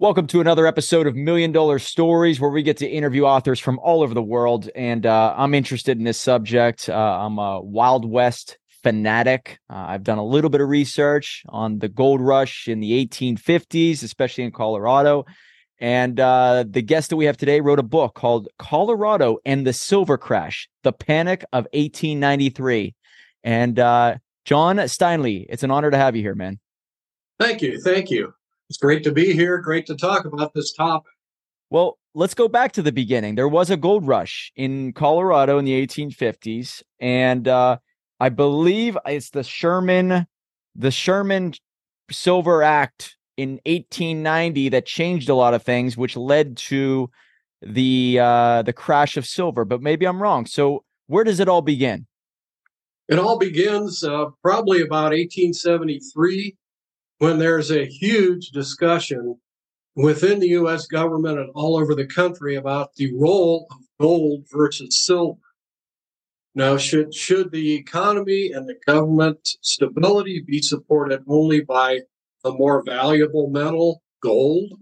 Welcome to another episode of Million Dollar Stories, where we get to interview authors from all over the world. And uh, I'm interested in this subject. Uh, I'm a Wild West fanatic. Uh, I've done a little bit of research on the gold rush in the 1850s, especially in Colorado. And uh, the guest that we have today wrote a book called Colorado and the Silver Crash The Panic of 1893. And uh, John Steinle, it's an honor to have you here, man. Thank you. Thank you. It's great to be here. Great to talk about this topic. Well, let's go back to the beginning. There was a gold rush in Colorado in the 1850s, and uh, I believe it's the Sherman, the Sherman Silver Act in 1890 that changed a lot of things, which led to the uh, the crash of silver. But maybe I'm wrong. So where does it all begin? It all begins uh, probably about 1873 when there's a huge discussion within the US government and all over the country about the role of gold versus silver. Now, should, should the economy and the government stability be supported only by the more valuable metal, gold,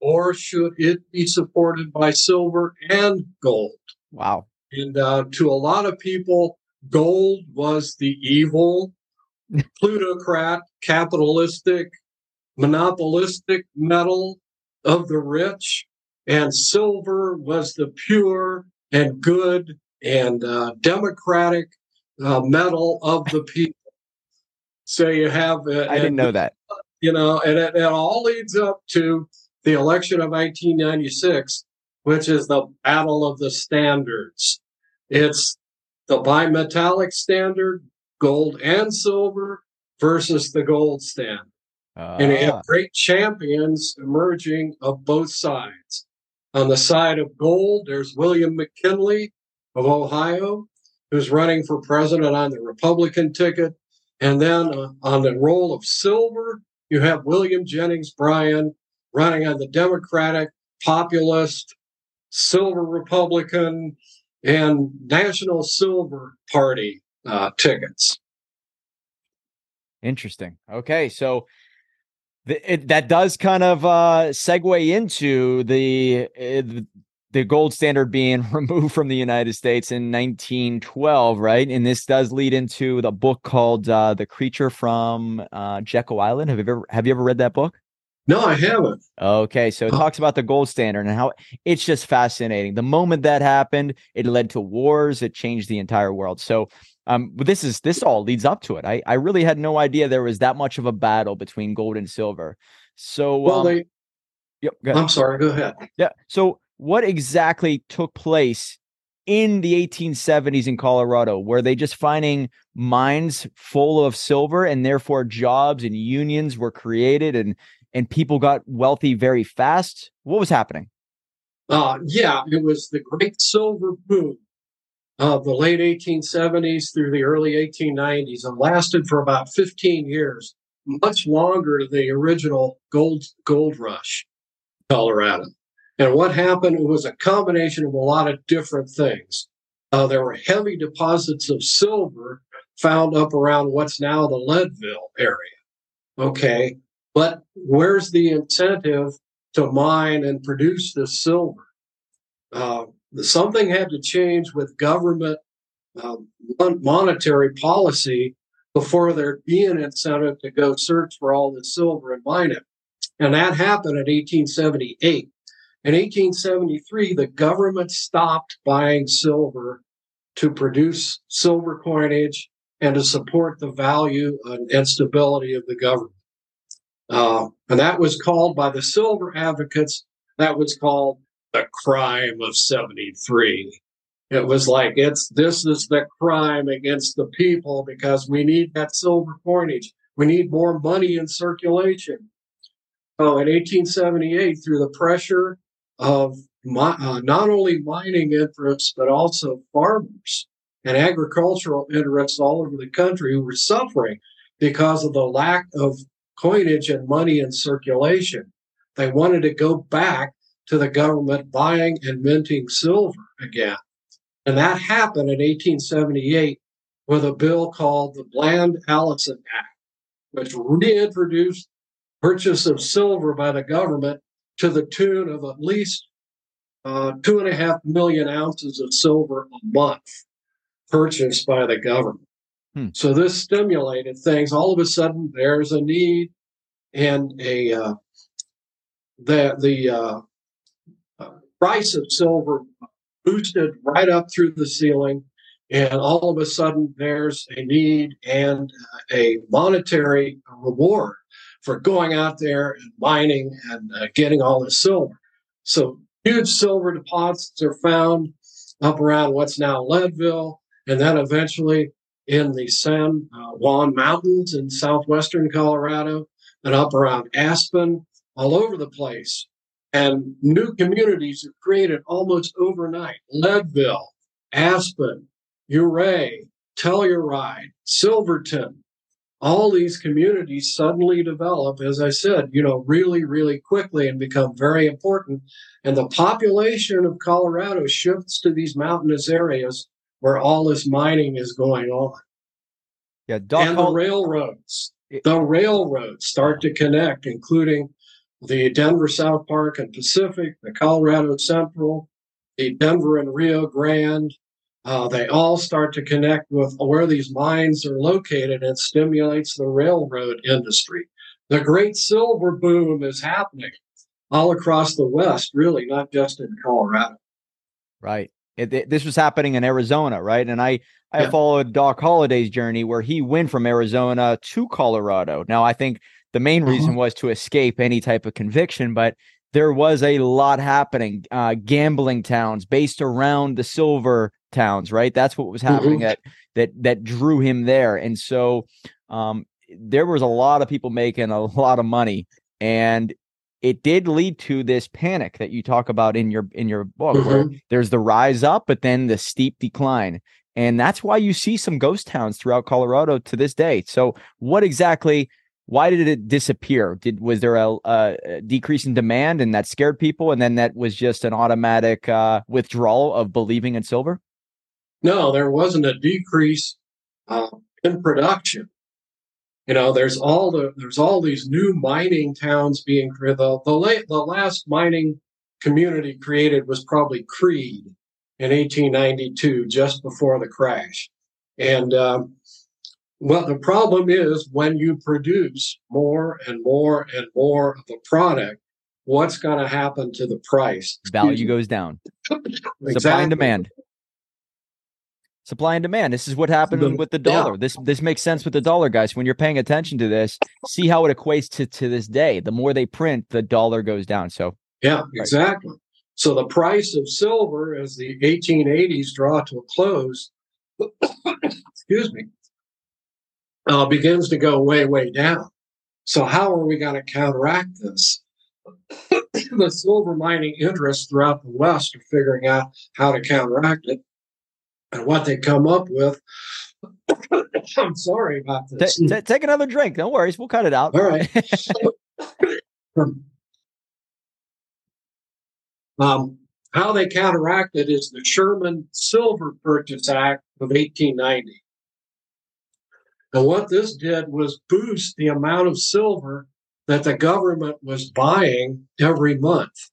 or should it be supported by silver and gold? Wow. And uh, to a lot of people, gold was the evil plutocrat, capitalistic, monopolistic metal of the rich, and silver was the pure and good and uh, democratic uh, metal of the people. So you have. Uh, I didn't know that. You know, and it, it all leads up to the election of 1996, which is the battle of the standards. It's the bimetallic standard gold and silver versus the gold standard. Uh, and you have ah. great champions emerging of both sides. On the side of gold, there's William McKinley of Ohio, who's running for president on the Republican ticket. And then uh, on the role of silver, you have William Jennings Bryan running on the Democratic, populist, silver Republican, and National Silver Party uh, tickets. Interesting. Okay, so it, that does kind of uh, segue into the uh, the gold standard being removed from the United States in 1912, right? And this does lead into the book called uh, "The Creature from uh, Jekyll Island." Have you ever have you ever read that book? No, I haven't. Okay, so it talks about the gold standard and how it's just fascinating. The moment that happened, it led to wars. It changed the entire world. So um, but this is this all leads up to it. I I really had no idea there was that much of a battle between gold and silver. So well, um, they. Yep. I'm sorry. Go ahead. Yeah. So what exactly took place in the 1870s in Colorado? Were they just finding mines full of silver, and therefore jobs and unions were created, and and people got wealthy very fast? What was happening? Uh, yeah, it was the Great Silver Boom of the late 1870s through the early 1890s and lasted for about 15 years, much longer than the original gold gold rush, Colorado. And what happened? Was a combination of a lot of different things. Uh, there were heavy deposits of silver found up around what's now the Leadville area. Okay, but where's the incentive to mine and produce this silver? Uh, something had to change with government uh, monetary policy before there'd be an incentive to go search for all the silver and mine it. And that happened in 1878. In 1873, the government stopped buying silver to produce silver coinage and to support the value and stability of the government. Uh, and that was called by the silver advocates, that was called the crime of 73. It was like, it's this is the crime against the people because we need that silver coinage. We need more money in circulation. So in 1878, through the pressure of my, uh, not only mining interests, but also farmers and agricultural interests all over the country who were suffering because of the lack of coinage and money in circulation. They wanted to go back to the government buying and minting silver again. And that happened in 1878 with a bill called the Bland Allison Act, which reintroduced purchase of silver by the government to the tune of at least uh, two and a half million ounces of silver a month purchased by the government. Hmm. So this stimulated things. All of a sudden, there's a need and a uh, the the uh, uh price of silver boosted right up through the ceiling, and all of a sudden, there's a need and a monetary reward for going out there and mining and uh, getting all this silver. So huge silver deposits are found up around what's now Leadville, and then eventually in the San Juan Mountains in southwestern Colorado, and up around Aspen, all over the place. And new communities are created almost overnight. Leadville, Aspen, Ouray, Telluride, Silverton, all these communities suddenly develop, as I said, you know, really, really quickly and become very important. And the population of Colorado shifts to these mountainous areas where all this mining is going on. Yeah, Doc and the railroads. The railroads start to connect, including the Denver South Park and Pacific, the Colorado Central, the Denver and Rio Grande, uh, they all start to connect with where these mines are located and stimulates the railroad industry. The great silver boom is happening all across the West, really, not just in Colorado. Right. It, it, this was happening in Arizona, right? And I I yeah. followed Doc Holliday's journey where he went from Arizona to Colorado. Now I think the main uh-huh. reason uh-huh. was to escape any type of conviction, but there was a lot happening. Uh, gambling towns based around the silver towns, right? That's what was happening mm-hmm. that that that drew him there. And so um, there was a lot of people making a lot of money, and it did lead to this panic that you talk about in your in your book, mm-hmm. where there's the rise up, but then the steep decline. And that's why you see some ghost towns throughout Colorado to this day. So, what exactly? Why did it disappear? Did was there a, a decrease in demand and that scared people, and then that was just an automatic uh, withdrawal of believing in silver? No, there wasn't a decrease uh, in production. You know, there's all the there's all these new mining towns being created. The the, late, the last mining community created was probably Creede in 1892, just before the crash. And um, well, the problem is when you produce more and more and more of a product, what's going to happen to the price? Value goes down. exactly. Supply and demand supply and demand. This is what happened the, with the dollar. Yeah. This this makes sense with the dollar, guys. When you're paying attention to this, see how it equates to to this day. The more they print, the dollar goes down. So yeah, right. exactly. So the price of silver as the 1880s draw to a close, excuse me, uh, begins to go way way down. So how are we going to counteract this? the silver mining interests throughout the West are figuring out how to counteract it and what they come up with. I'm sorry about this. T- t- take another drink. No worries. We'll cut it out. All right. um, how they counteract it is the Sherman Silver Purchase Act of 1890. And what this did was boost the amount of silver that the government was buying every month.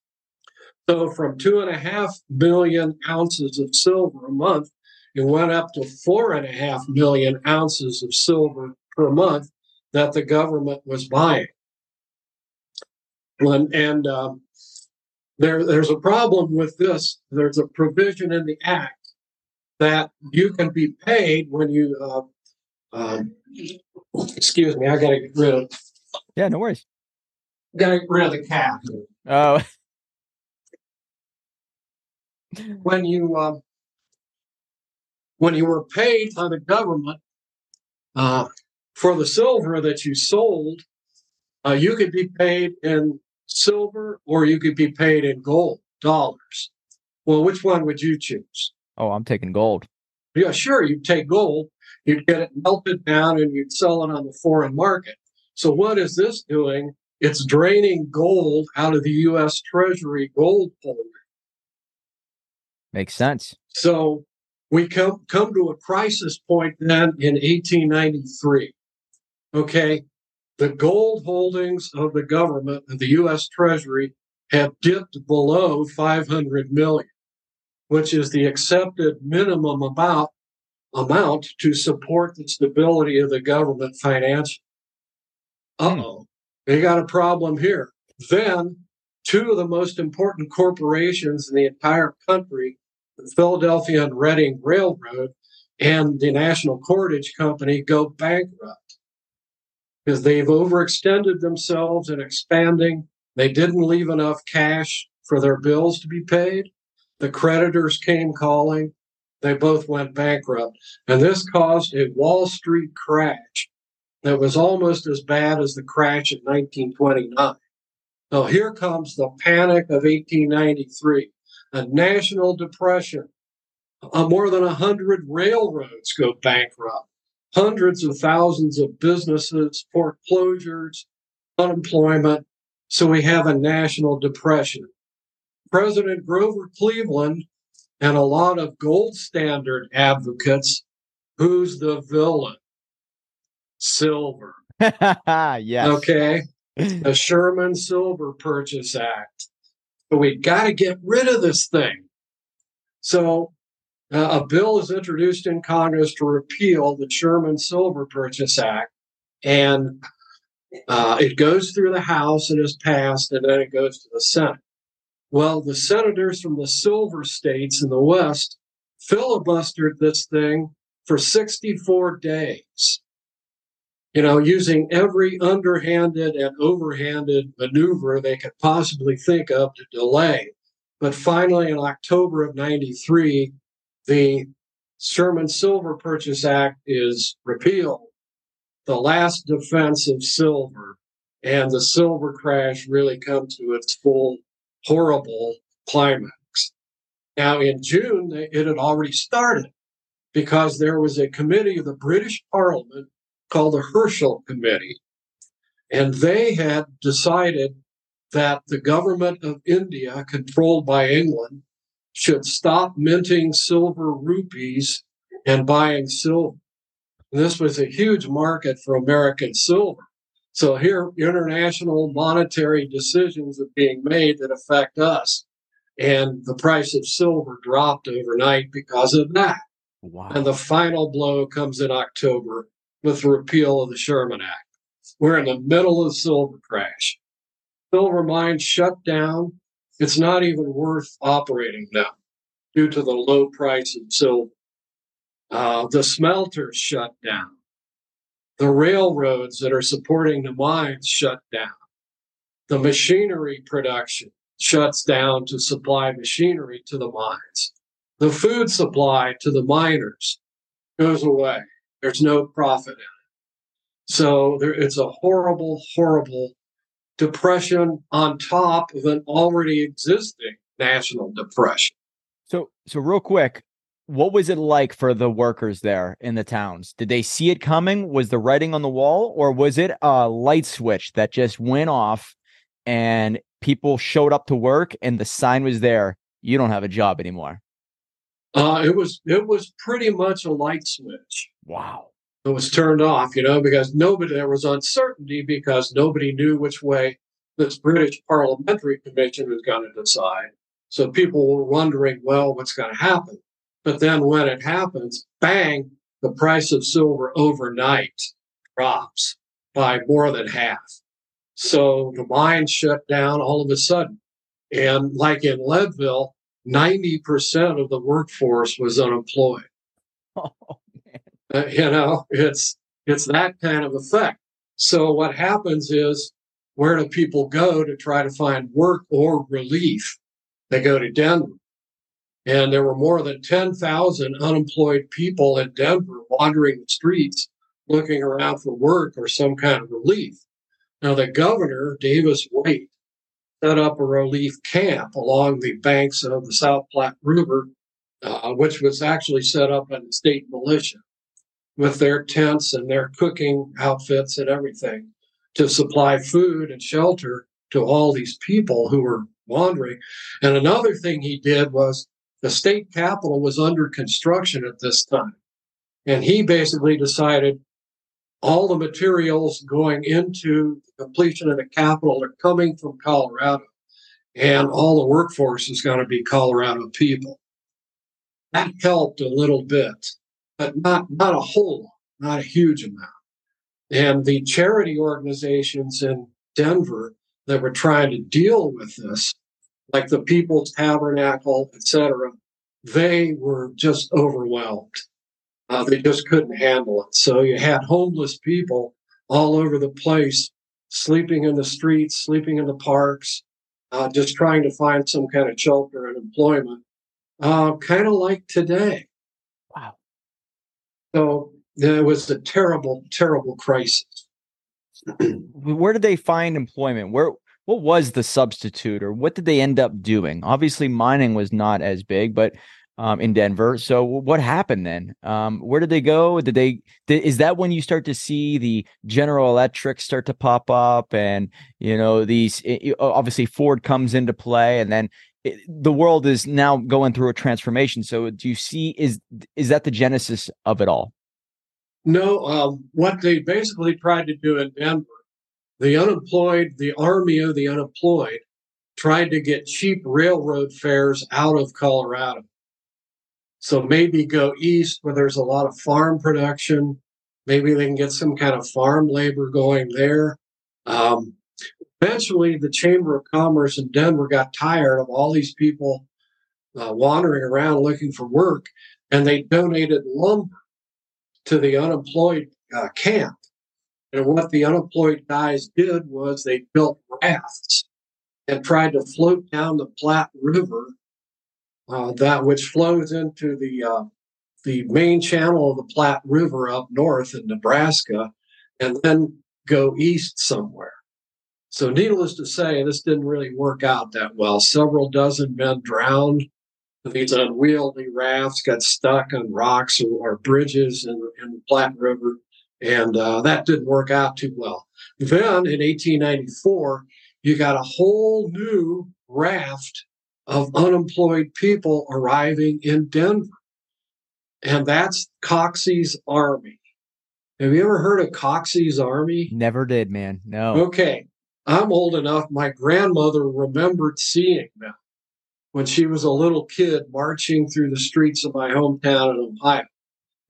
So from two and a half million ounces of silver a month it went up to four and a half million ounces of silver per month that the government was buying. And, and um, there, there's a problem with this. There's a provision in the act that you can be paid when you. Uh, um, excuse me, I got to get rid of. Yeah, no worries. Got to get rid of the cat. Oh. when you um, when you were paid by the government uh, for the silver that you sold, uh, you could be paid in silver or you could be paid in gold, dollars. Well, which one would you choose? Oh, I'm taking gold. Yeah, sure. You'd take gold, you'd get it melted down, and you'd sell it on the foreign market. So, what is this doing? It's draining gold out of the U.S. Treasury gold holder. Makes sense. So, we come, come to a crisis point then in 1893. Okay. The gold holdings of the government, of the U.S. Treasury, have dipped below 500 million, which is the accepted minimum amount amount to support the stability of the government finance. Uh oh, they got a problem here. Then, two of the most important corporations in the entire country, the Philadelphia and Reading Railroad and the National Cordage Company, go bankrupt because they've overextended themselves in expanding. They didn't leave enough cash for their bills to be paid. The creditors came calling. They both went bankrupt. And this caused a Wall Street crash that was almost as bad as the crash in 1929. Now, here comes the panic of 1893, a national depression. Uh, more than 100 railroads go bankrupt, hundreds of thousands of businesses, foreclosures, unemployment. So we have a national depression. President Grover Cleveland and a lot of gold standard advocates. Who's the villain? Silver. yes. Okay. The Sherman Silver Purchase Act. But we got to get rid of this thing. So uh, a bill is introduced in Congress to repeal the Sherman Silver Purchase Act. And uh, it goes through the House and is passed, and then it goes to the Senate. Well, the senators from the silver states in the West filibustered this thing for 64 days. You know, using every underhanded and overhanded maneuver they could possibly think of to delay. But finally, in October of 93, the Sherman Silver Purchase Act is repealed, the last defense of silver, and the silver crash really come to its full horrible climax. Now, in June, it had already started because there was a committee of the British Parliament called the Herschell Committee. And they had decided that the government of India, controlled by England, should stop minting silver rupees and buying silver. And this was a huge market for American silver. So here, international monetary decisions are being made that affect us. And the price of silver dropped overnight because of that. Wow. And the final blow comes in October with the repeal of the Sherman Act. We're in the middle of the silver crash. Silver mines shut down. It's not even worth operating now due to the low price of silver. Uh, the smelters shut down the railroads that are supporting the mines shut down. The machinery production shuts down to supply machinery to the mines. The food supply to the miners goes away. There's no profit in it. So there, it's a horrible, horrible depression on top of an already existing national depression. So, so real quick, what was it like for the workers there in the towns? Did they see it coming? Was the writing on the wall, or was it a light switch that just went off and people showed up to work and the sign was there? You don't have a job anymore. Uh, it was it was pretty much a light switch. Wow. It was turned off, you know, because nobody there was uncertainty because nobody knew which way this British Parliamentary Commission was going to decide. So people were wondering, well, what's going to happen? But then when it happens, bang, the price of silver overnight drops by more than half. So the mine shut down all of a sudden. And like in Leadville, 90% of the workforce was unemployed. Oh, uh, you know, it's it's that kind of effect. So what happens is where do people go to try to find work or relief? They go to Denver. And there were more than 10,000 unemployed people in Denver wandering the streets looking around for work or some kind of relief. Now, the governor, Davis Waite, set up a relief camp along the banks of the South Platte River, uh, which was actually set up by the state militia with their tents and their cooking outfits and everything to supply food and shelter to all these people who were wandering. And another thing he did was the state capitol was under construction at this time. And he basically decided all the materials going into the completion of the capitol are coming from Colorado. and all the workforce is going to be Colorado people. That helped a little bit, but not not a whole lot, not a huge amount. And the charity organizations in Denver that were trying to deal with this, like the People's Tabernacle, etc., they were just overwhelmed. Uh, they just couldn't handle it. So you had homeless people all over the place, sleeping in the streets, sleeping in the parks, uh, just trying to find some kind of shelter and employment, uh, kind of like today. Wow. So it was a terrible, terrible crisis. Where did they find employment? Where what was the substitute, or what did they end up doing? Obviously, mining was not as big, but um, in Denver. So what happened then? Um, where did they go? Did they? Did, is that when you start to see the General Electric start to pop up, and you know these? It, obviously, Ford comes into play, and then it, the world is now going through a transformation. So do you see? Is is that the genesis of it all? No. Um, what they basically tried to do in Denver, the unemployed, the army of the unemployed, tried to get cheap railroad fares out of Colorado so maybe go east where there's a lot of farm production. Maybe they can get some kind of farm labor going there. Um, eventually, the Chamber of Commerce in Denver got tired of all these people uh, wandering around looking for work, and they donated lumber to the unemployed uh, camp. And what the unemployed guys did was they built rafts and tried to float down the Platte River uh, that which flows into the uh, the main channel of the Platte River up north in Nebraska, and then go east somewhere. So, needless to say, this didn't really work out that well. Several dozen men drowned. These unwieldy rafts got stuck on rocks or, or bridges in, in, the Platte River, and uh, that didn't work out too well. Then in 1894, you got a whole new raft of unemployed people arriving in Denver. And that's Coxey's Army. Have you ever heard of Coxey's Army? Never did, man. No. Okay. I'm old enough. My grandmother remembered seeing them when she was a little kid marching through the streets of my hometown in Ohio.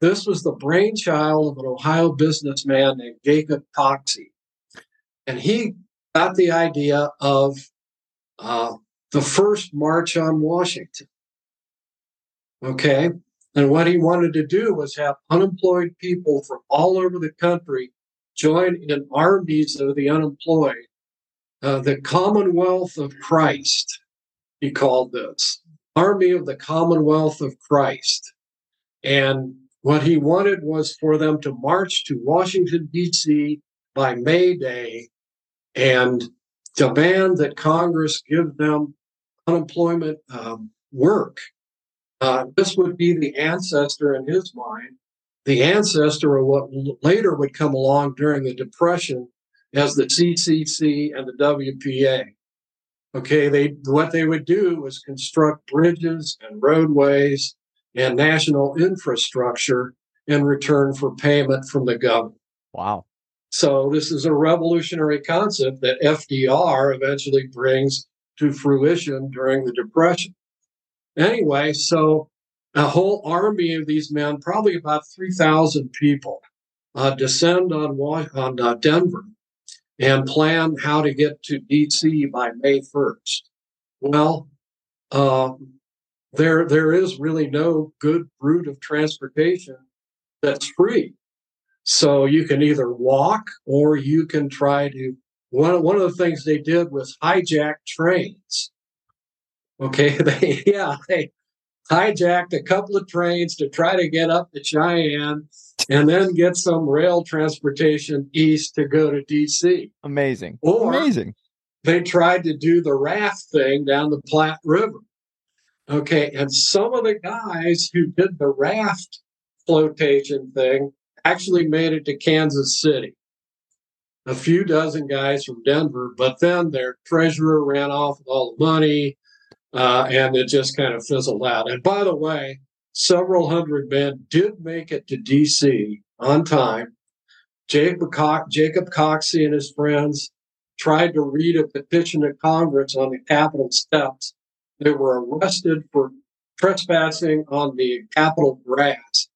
This was the brainchild of an Ohio businessman named Jacob Coxey. And he got the idea of uh, the first march on Washington. Okay. And what he wanted to do was have unemployed people from all over the country join in armies of the unemployed. Uh, the Commonwealth of Christ, he called this Army of the Commonwealth of Christ. And what he wanted was for them to march to Washington, D.C. by May Day and demand that Congress give them unemployment um, work. Uh, this would be the ancestor in his mind, the ancestor of what later would come along during the Depression as the CCC and the WPA. Okay, they what they would do was construct bridges and roadways and national infrastructure in return for payment from the government. Wow. So this is a revolutionary concept that FDR eventually brings to fruition during the Depression. Anyway, so a whole army of these men, probably about 3,000 people, uh, descend on, on uh, Denver and plan how to get to DC by May 1st. Well, uh, there, there is really no good route of transportation that's free. So you can either walk or you can try to one, one of the things they did was hijack trains. Okay, they yeah, they hijacked a couple of trains to try to get up to Cheyenne and then get some rail transportation east to go to DC. Amazing. Or Amazing. They tried to do the raft thing down the Platte River. Okay, and some of the guys who did the raft flotation thing actually made it to Kansas City a few dozen guys from Denver, but then their treasurer ran off with all the money, uh, and it just kind of fizzled out. And by the way, several hundred men did make it to D.C. on time. Jacob, Co- Jacob Coxey and his friends tried to read a petition to Congress on the Capitol steps. They were arrested for trespassing on the Capitol grass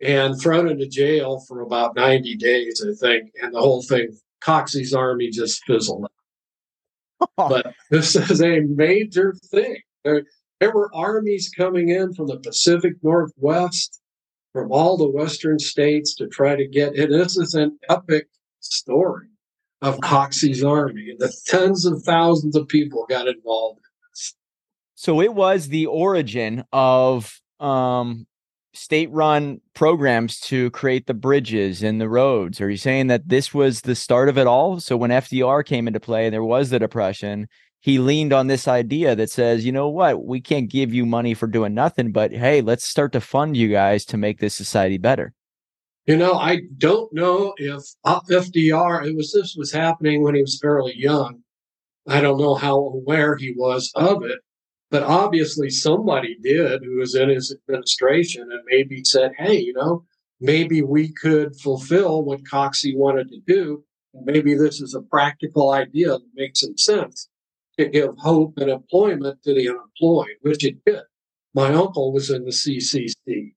and thrown into jail for about 90 days, I think. And the whole thing, Coxey's army just fizzled out. but this is a major thing. There, there were armies coming in from the Pacific Northwest, from all the Western states to try to get it. This is an epic story of Coxey's army. And the tens of thousands of people got involved. So it was the origin of um, state-run programs to create the bridges and the roads. Are you saying that this was the start of it all? So when FDR came into play and there was the depression, he leaned on this idea that says, you know what, we can't give you money for doing nothing, but hey, let's start to fund you guys to make this society better. You know, I don't know if FDR, it was this was happening when he was fairly young. I don't know how aware he was of it, but obviously somebody did who was in his administration and maybe said, hey, you know, maybe we could fulfill what Coxey wanted to do. Maybe this is a practical idea that makes some sense to give hope and employment to the unemployed, which it did. My uncle was in the CCC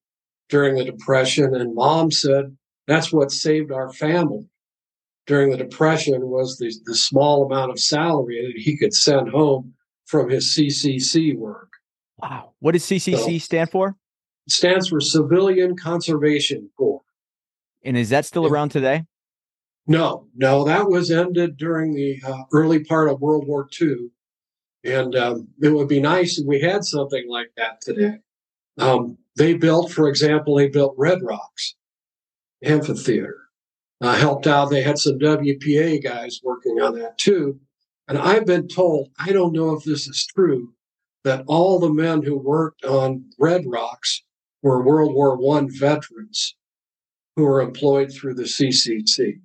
during the Depression, and mom said that's what saved our family during the Depression was the, the small amount of salary that he could send home from his CCC work. Wow. What does CCC so, stand for? It stands for Civilian Conservation Corps. And is that still around today? No, no, that was ended during the uh, early part of World War II. And um, it would be nice if we had something like that today. Um, they built, for example, they built Red Rocks Amphitheater. Uh, helped out. They had some WPA guys working on that too. And I've been told, I don't know if this is true, that all the men who worked on Red Rocks were World War One veterans who were employed through the CCC.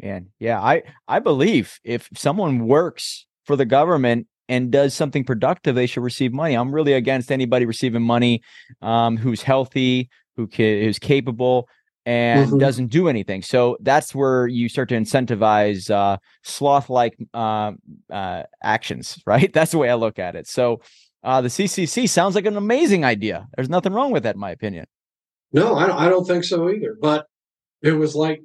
And yeah, I I believe if someone works for the government and does something productive, they should receive money. I'm really against anybody receiving money um, who's healthy, who ca- who's capable, and mm-hmm. doesn't do anything. So that's where you start to incentivize uh, sloth-like uh, uh, actions, right? That's the way I look at it. So uh, the CCC sounds like an amazing idea. There's nothing wrong with that, in my opinion. No, I, I don't think so either. But it was like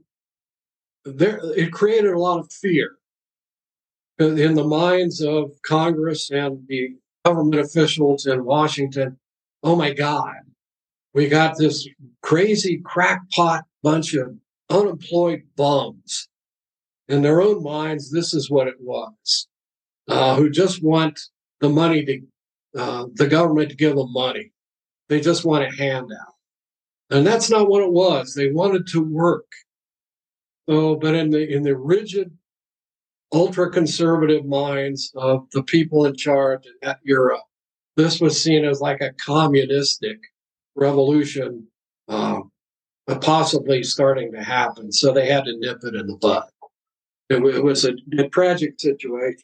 there it created a lot of fear in the minds of Congress and the government officials in Washington. Oh my God, we got this crazy crackpot bunch of unemployed bums. In their own minds, this is what it was, uh, who just want the money to, uh, the government to give them money. They just want a handout. And that's not what it was. They wanted to work. So, but in the in the rigid, ultra conservative minds of the people in charge in era, this was seen as like a communistic revolution, uh, possibly starting to happen. So they had to nip it in the bud. It, it was a, a tragic situation.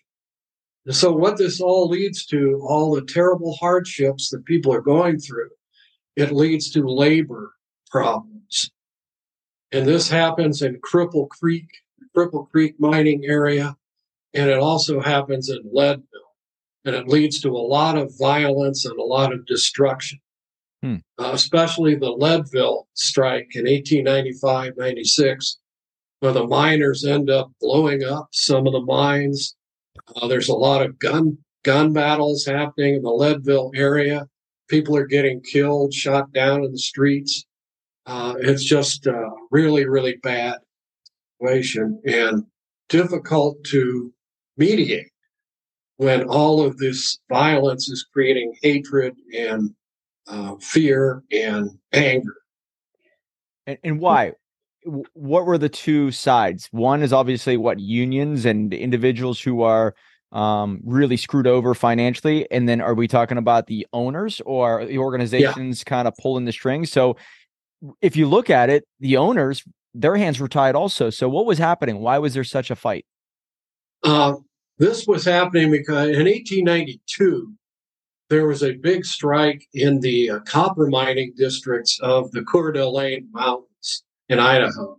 So what this all leads to, all the terrible hardships that people are going through, it leads to labor problems. And this happens in Cripple Creek, Cripple Creek mining area, and it also happens in Leadville. And it leads to a lot of violence and a lot of destruction, hmm. uh, especially the Leadville strike in 1895 96, where the miners end up blowing up some of the mines. Uh, there's a lot of gun gun battles happening in the Leadville area. People are getting killed, shot down in the streets. Uh, it's just a really, really bad situation and difficult to mediate when all of this violence is creating hatred and uh, fear and anger. And, and why? what were the two sides? One is obviously what unions and individuals who are um, really screwed over financially. And then are we talking about the owners or the organizations yeah. kind of pulling the strings? So if you look at it, the owners, their hands were tied also. So what was happening? Why was there such a fight? Uh, this was happening because in 1892, there was a big strike in the uh, copper mining districts of the Coeur d'Alene Mountains in Idaho.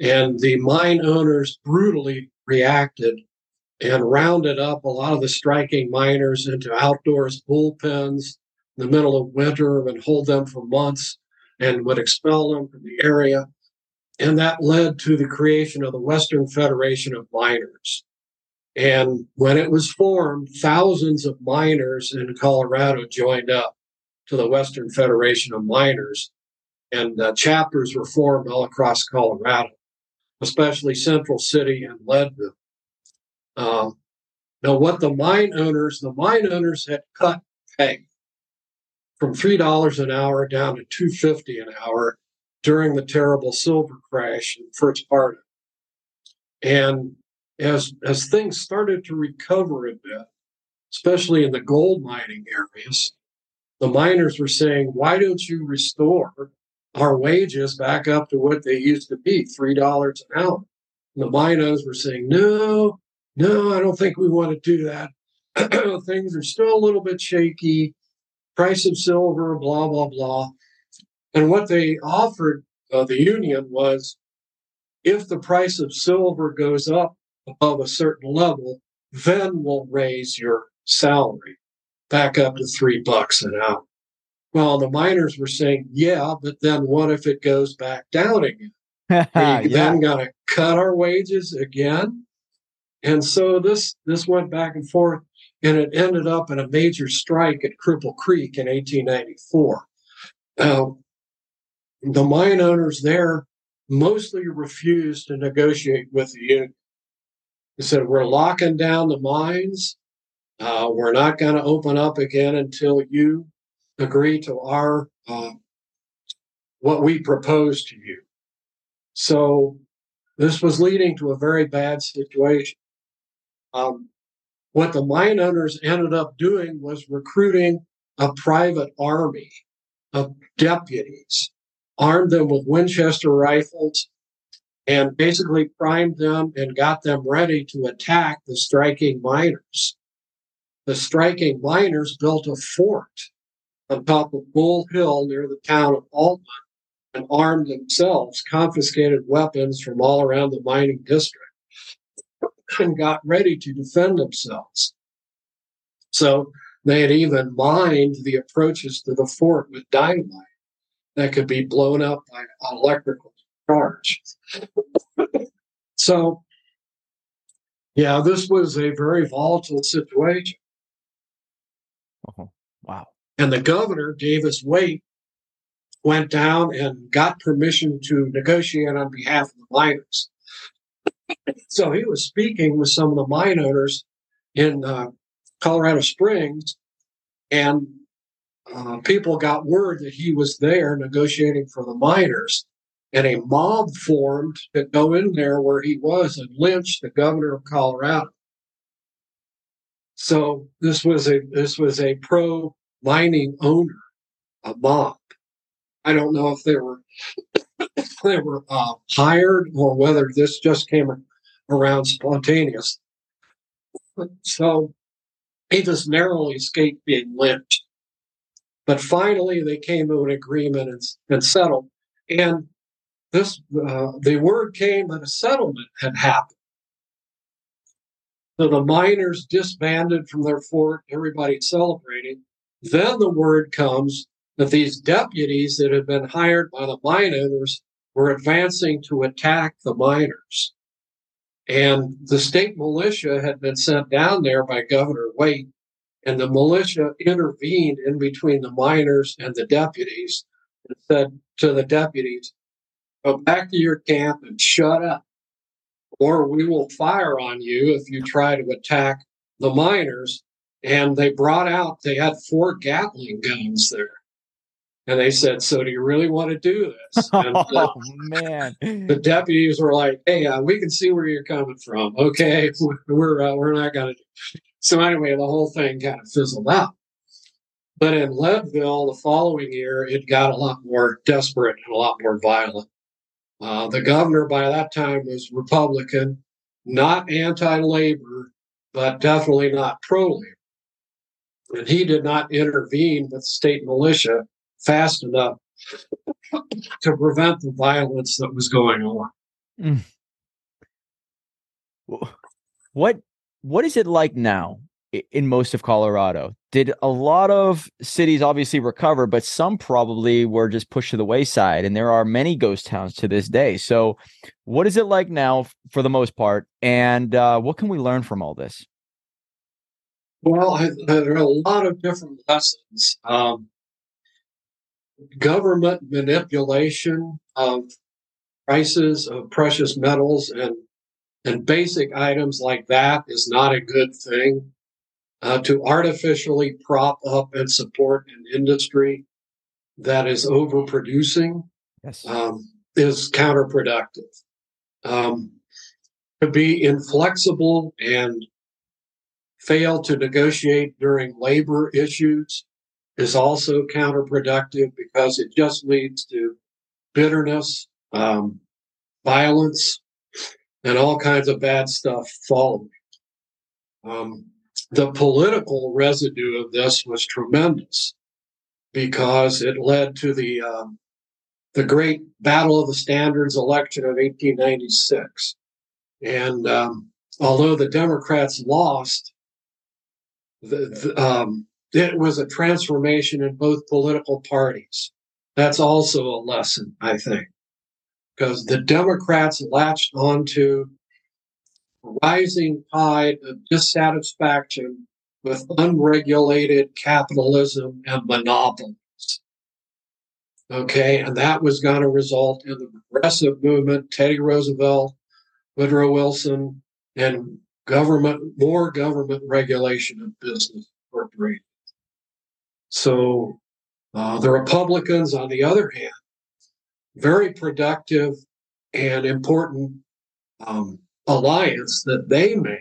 And the mine owners brutally reacted and rounded up a lot of the striking miners into outdoors bullpens in the middle of winter and hold them for months and would expel them from the area. And that led to the creation of the Western Federation of Miners. And when it was formed, thousands of miners in Colorado joined up to the Western Federation of Miners, and uh, chapters were formed all across Colorado, especially Central City and Leadville. Um, now, what the mine owners, the mine owners had cut pay from three dollars an hour down to two fifty an hour during the terrible silver crash in first part. And as as things started to recover a bit, especially in the gold mining areas, the miners were saying, "Why don't you restore our wages back up to what they used to be, three dollars an hour?" And the miners were saying, "No, no, I don't think we want to do that. Things are still a little bit shaky. Price of silver, blah blah blah." And what they offered uh, the union was, if the price of silver goes up above a certain level, then we'll raise your salary back up to three bucks an hour. Well, the miners were saying, yeah, but then what if it goes back down again? Are you yeah. then going to cut our wages again? And so this this went back and forth, and it ended up in a major strike at Cripple Creek in 1894. Uh, the mine owners there mostly refused to negotiate with the union. They said, We're locking down the mines. Uh, we're not going to open up again until you agree to our uh, what we propose to you. So this was leading to a very bad situation. Um, what the mine owners ended up doing was recruiting a private army of deputies, armed them with Winchester rifles, and basically primed them and got them ready to attack the striking miners. The striking miners built a fort on top of Bull Hill near the town of Altman and armed themselves, confiscated weapons from all around the mining district, and got ready to defend themselves. So they had even mined the approaches to the fort with dynamite that could be blown up by electrical charge. so, yeah, this was a very volatile situation. Oh, wow. And the governor, Davis Waite, went down and got permission to negotiate on behalf of the miners. so he was speaking with some of the mine owners in uh, Colorado Springs, and uh, people got word that he was there negotiating for the miners and a mob formed to go in there where he was and lynch the governor of Colorado. So this was a this was a pro mining owner, a mob. I don't know if they were they were uh, hired or whether this just came around spontaneous. So he just narrowly escaped being lynched. But finally, they came to an agreement and, and settled. And this uh, the word came that a settlement had happened. So the miners disbanded from their fort, everybody celebrating. Then the word comes that these deputies that had been hired by the mine owners were advancing to attack the miners. And the state militia had been sent down there by Governor Waite, and the militia intervened in between the miners and the deputies and said to the deputies, Go back to your camp and shut up, or we will fire on you if you try to attack the miners. And they brought out, they had four Gatling guns there. And they said, "So do you really want to do this?" And the, oh man! The deputies were like, "Hey, uh, we can see where you're coming from. Okay, we're uh, we're not going to." do So anyway, the whole thing kind of fizzled out. But in Leadville, the following year, it got a lot more desperate and a lot more violent. Uh, the governor by that time was Republican, not anti labor, but definitely not pro labor. And he did not intervene with state militia fast enough to prevent the violence that was going on. Mm. What what is it like now in most of Colorado? Did a lot of cities obviously recover, but some probably were just pushed to the wayside, and there are many ghost towns to this day. So, what is it like now for the most part, and uh, what can we learn from all this? Well, I, there are a lot of different lessons. Um, government manipulation of prices of precious metals and and basic items like that is not a good thing. Uh, to artificially prop up and support an industry that is overproducing yes. um, is counterproductive. Um, to be inflexible and fail to negotiate during labor issues is also counterproductive because it just leads to bitterness, um, violence, and all kinds of bad stuff following. Um, the political residue of this was tremendous because it led to the um, the great Battle of the Standards election of 1896. And um, although the Democrats lost, the, the, um, it was a transformation in both political parties. That's also a lesson, I think, because the Democrats latched onto rising tide of dissatisfaction with unregulated capitalism and monopolies. Okay, and that was going to result in the progressive movement, Teddy Roosevelt, Woodrow Wilson, and government, more government regulation of business corporations. So uh, the Republicans, on the other hand, very productive and important um, alliance that they made,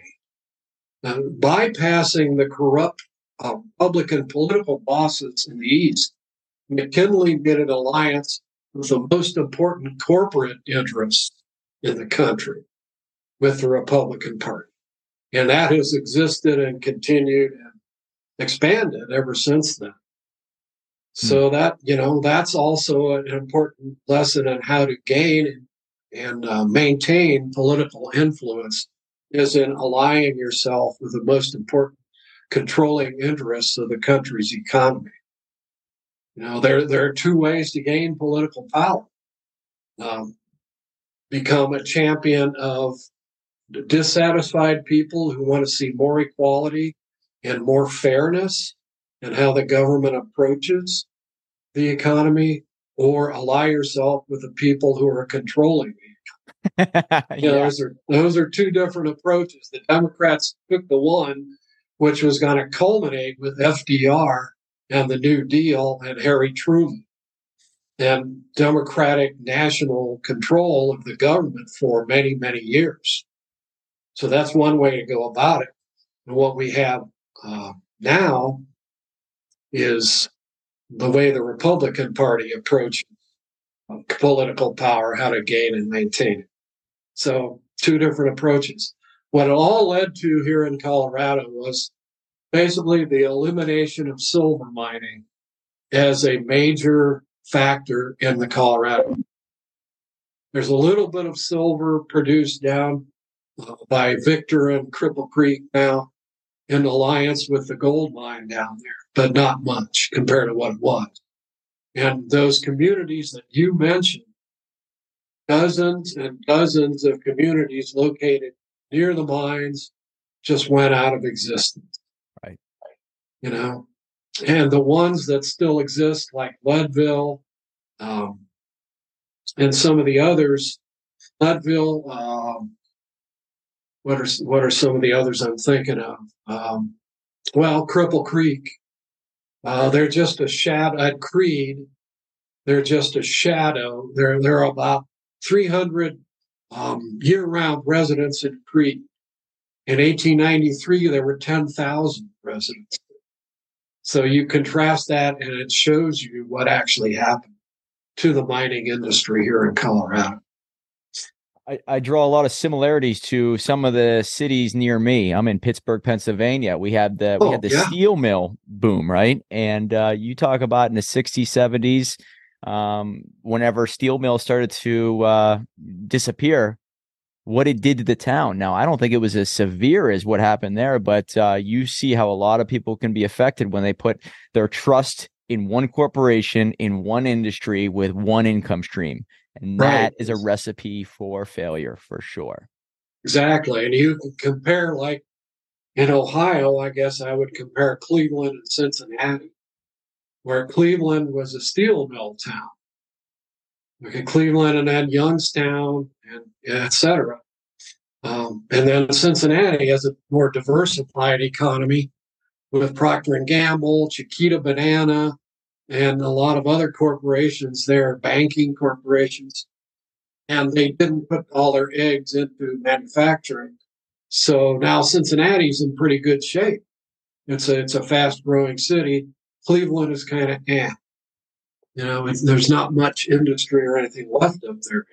uh, bypassing the corrupt uh, Republican political bosses in the East. McKinley did an alliance with the most important corporate interests in the country with the Republican Party. And that has existed and continued and expanded ever since then. So hmm. that, you know, that's also an important lesson on how to gain and uh, maintain political influence is in aligning yourself with the most important controlling interests of the country's economy. You know, there, there are two ways to gain political power. Um, become a champion of dissatisfied people who want to see more equality and more fairness and how the government approaches the economy or ally yourself with the people who are controlling yeah. those are those are two different approaches. The Democrats took the one which was going to culminate with FDR and the New Deal and Harry Truman and democratic national control of the government for many, many years. So that's one way to go about it. And what we have uh, now is the way the Republican Party approaches political power, how to gain and maintain it. So, two different approaches. What it all led to here in Colorado was basically the elimination of silver mining as a major factor in the Colorado. There's a little bit of silver produced down uh, by Victor and Cripple Creek now in alliance with the gold mine down there, but not much compared to what it was. And those communities that you mentioned, dozens and dozens of communities located near the mines just went out of existence. Right. You know, and the ones that still exist, like Leadville, um, and some of the others, Leadville, um, what are what are some of the others I'm thinking of? Um, well, Cripple Creek. Uh, they're just a shadow at Creede. They're just a shadow. There are about 300 um, year-round residents in Creede. In 1893, there were 10,000 residents. So you contrast that, and it shows you what actually happened to the mining industry here in Colorado. I, I, draw a lot of similarities to some of the cities near me. I'm in Pittsburgh, Pennsylvania. We had the oh, we had the yeah. steel mill boom, right? And uh, you talk about in the 60s, 70s, um, whenever steel mills started to uh, disappear, what it did to the town. Now, I don't think it was as severe as what happened there, but uh, you see how a lot of people can be affected when they put their trust in one corporation, in one industry with one income stream. And that right. is a recipe for failure for sure. Exactly. And you can compare, like in Ohio, I guess I would compare Cleveland and Cincinnati, where Cleveland was a steel mill town. Okay, Cleveland and then Youngstown and etc. Um, and then Cincinnati has a more diversified economy with Procter and Gamble, Chiquita Banana, and a lot of other corporations there, banking corporations. And they didn't put all their eggs into manufacturing. So now Cincinnati's in pretty good shape. It's a it's a fast growing city. Cleveland is kind of eh. You know, there's not much industry or anything left up there.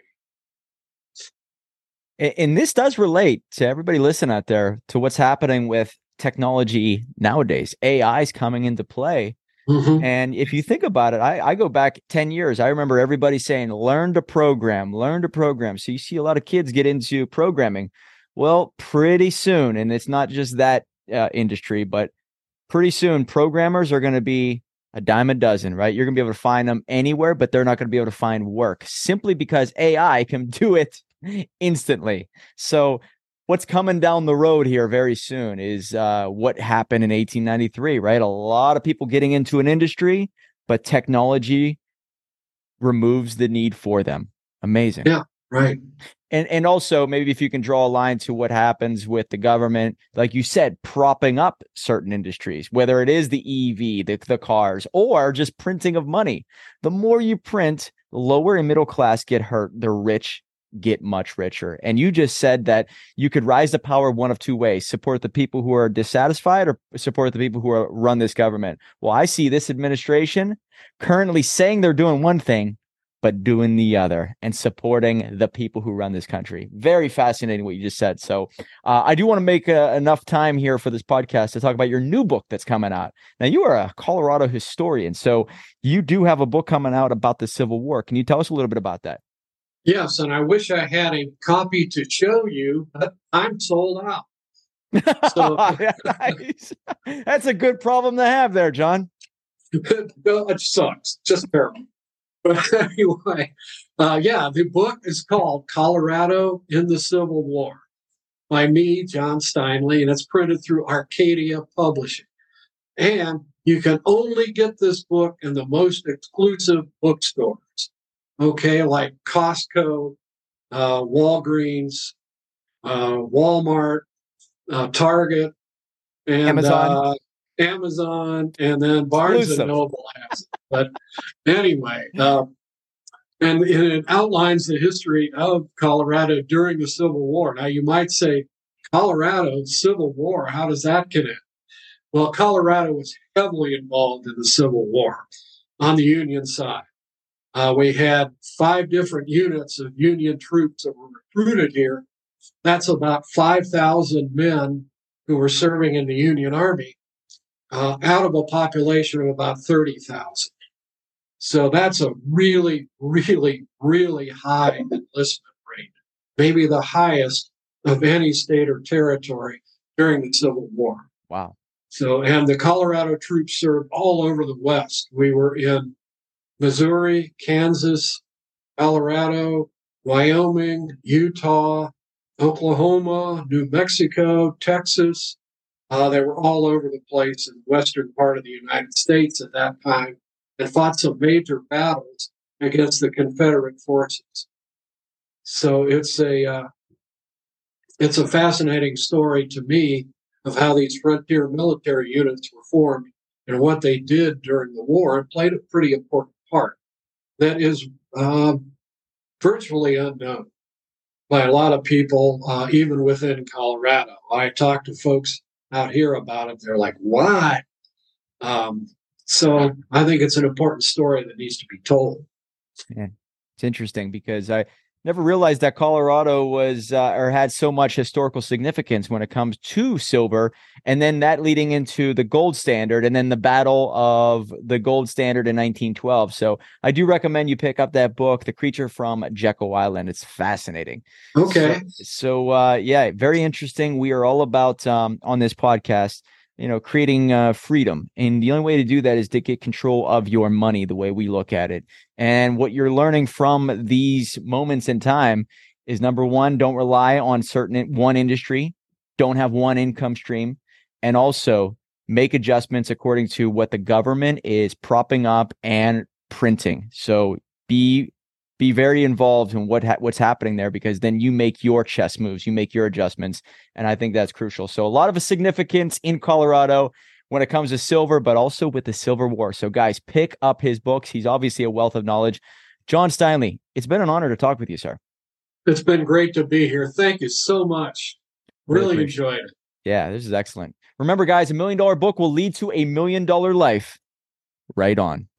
And this does relate to everybody listening out there to what's happening with technology nowadays. AI is coming into play. Mm-hmm. And if you think about it, I, I go back 10 years. I remember everybody saying, learn to program, learn to program. So you see a lot of kids get into programming. Well, pretty soon, and it's not just that uh, industry, but pretty soon, programmers are going to be a dime a dozen, right? You're going to be able to find them anywhere, but they're not going to be able to find work simply because AI can do it instantly. So, what's coming down the road here very soon is uh, what happened in 1893, right? A lot of people getting into an industry, but technology removes the need for them. Amazing. Yeah, right and and also maybe if you can draw a line to what happens with the government like you said propping up certain industries whether it is the ev the, the cars or just printing of money. The more you print lower and middle class get hurt the rich get much richer. And you just said that you could rise to power one of two ways support the people who are dissatisfied or support the people who are, run this government. Well i see this administration currently saying they're doing one thing but doing the other and supporting the people who run this country. Very fascinating what you just said. So uh, I do want to make uh, enough time here for this podcast to talk about your new book that's coming out. Now you are a Colorado historian, so you do have a book coming out about the Civil War. Can you tell us a little bit about that? Yes, and I wish I had a copy to show you, but I'm sold out. So that's a good problem to have there, John. it sucks. Just terrible. But anyway, uh, yeah, the book is called Colorado in the Civil War by me, John Steinle, and it's printed through Arcadia Publishing. And you can only get this book in the most exclusive bookstores, okay, like Costco, uh, Walgreens, uh, Walmart, uh, Target, and Amazon. Amazon, and then Barnes Exclusive. and Noble has it. But anyway, uh, and, and it outlines the history of Colorado during the Civil War. Now, you might say, Colorado, Civil War, how does that connect? Well, Colorado was heavily involved in the Civil War on the Union side. Uh, we had five different units of Union troops that were recruited here. That's about 5,000 men who were serving in the Union Army uh, out of a population of about 30,000. So that's a really, really, really high enlistment rate, maybe the highest of any state or territory during the Civil War. Wow. So, and the Colorado troops served all over the West. We were in Missouri, Kansas, Colorado, Wyoming, Utah, Oklahoma, New Mexico, Texas, uh, they were all over the place in the western part of the United States at that time and fought some major battles against the Confederate forces. So it's a uh, it's a fascinating story to me of how these frontier military units were formed and what they did during the war and played a pretty important part that is uh, virtually unknown by a lot of people, uh, even within Colorado. I talked to folks out here about it, they're like, why? Um, so I think it's an important story that needs to be told. Yeah, it's interesting because I never realized that Colorado was uh, or had so much historical significance when it comes to silver, and then that leading into the gold standard, and then the battle of the gold standard in 1912. So I do recommend you pick up that book, The Creature from Jekyll Island. It's fascinating. Okay. So, so uh, yeah, very interesting. We are all about um, on this podcast you know creating uh, freedom. And the only way to do that is to get control of your money the way we look at it. And what you're learning from these moments in time is number one don't rely on certain one industry. Don't have one income stream. And also make adjustments according to what the government is propping up and printing. So be be very involved in what ha- what's happening there because then you make your chess moves, you make your adjustments, and I think that's crucial. So a lot of a significance in Colorado when it comes to silver, but also with the Silver War. So guys, pick up his books. He's obviously a wealth of knowledge. John Steinle, it's been an honor to talk with you, sir. It's been great to be here. Thank you so much. Really, really enjoyed it. Yeah, this is excellent. Remember, guys, a million dollar book will lead to a million dollar life. Right on.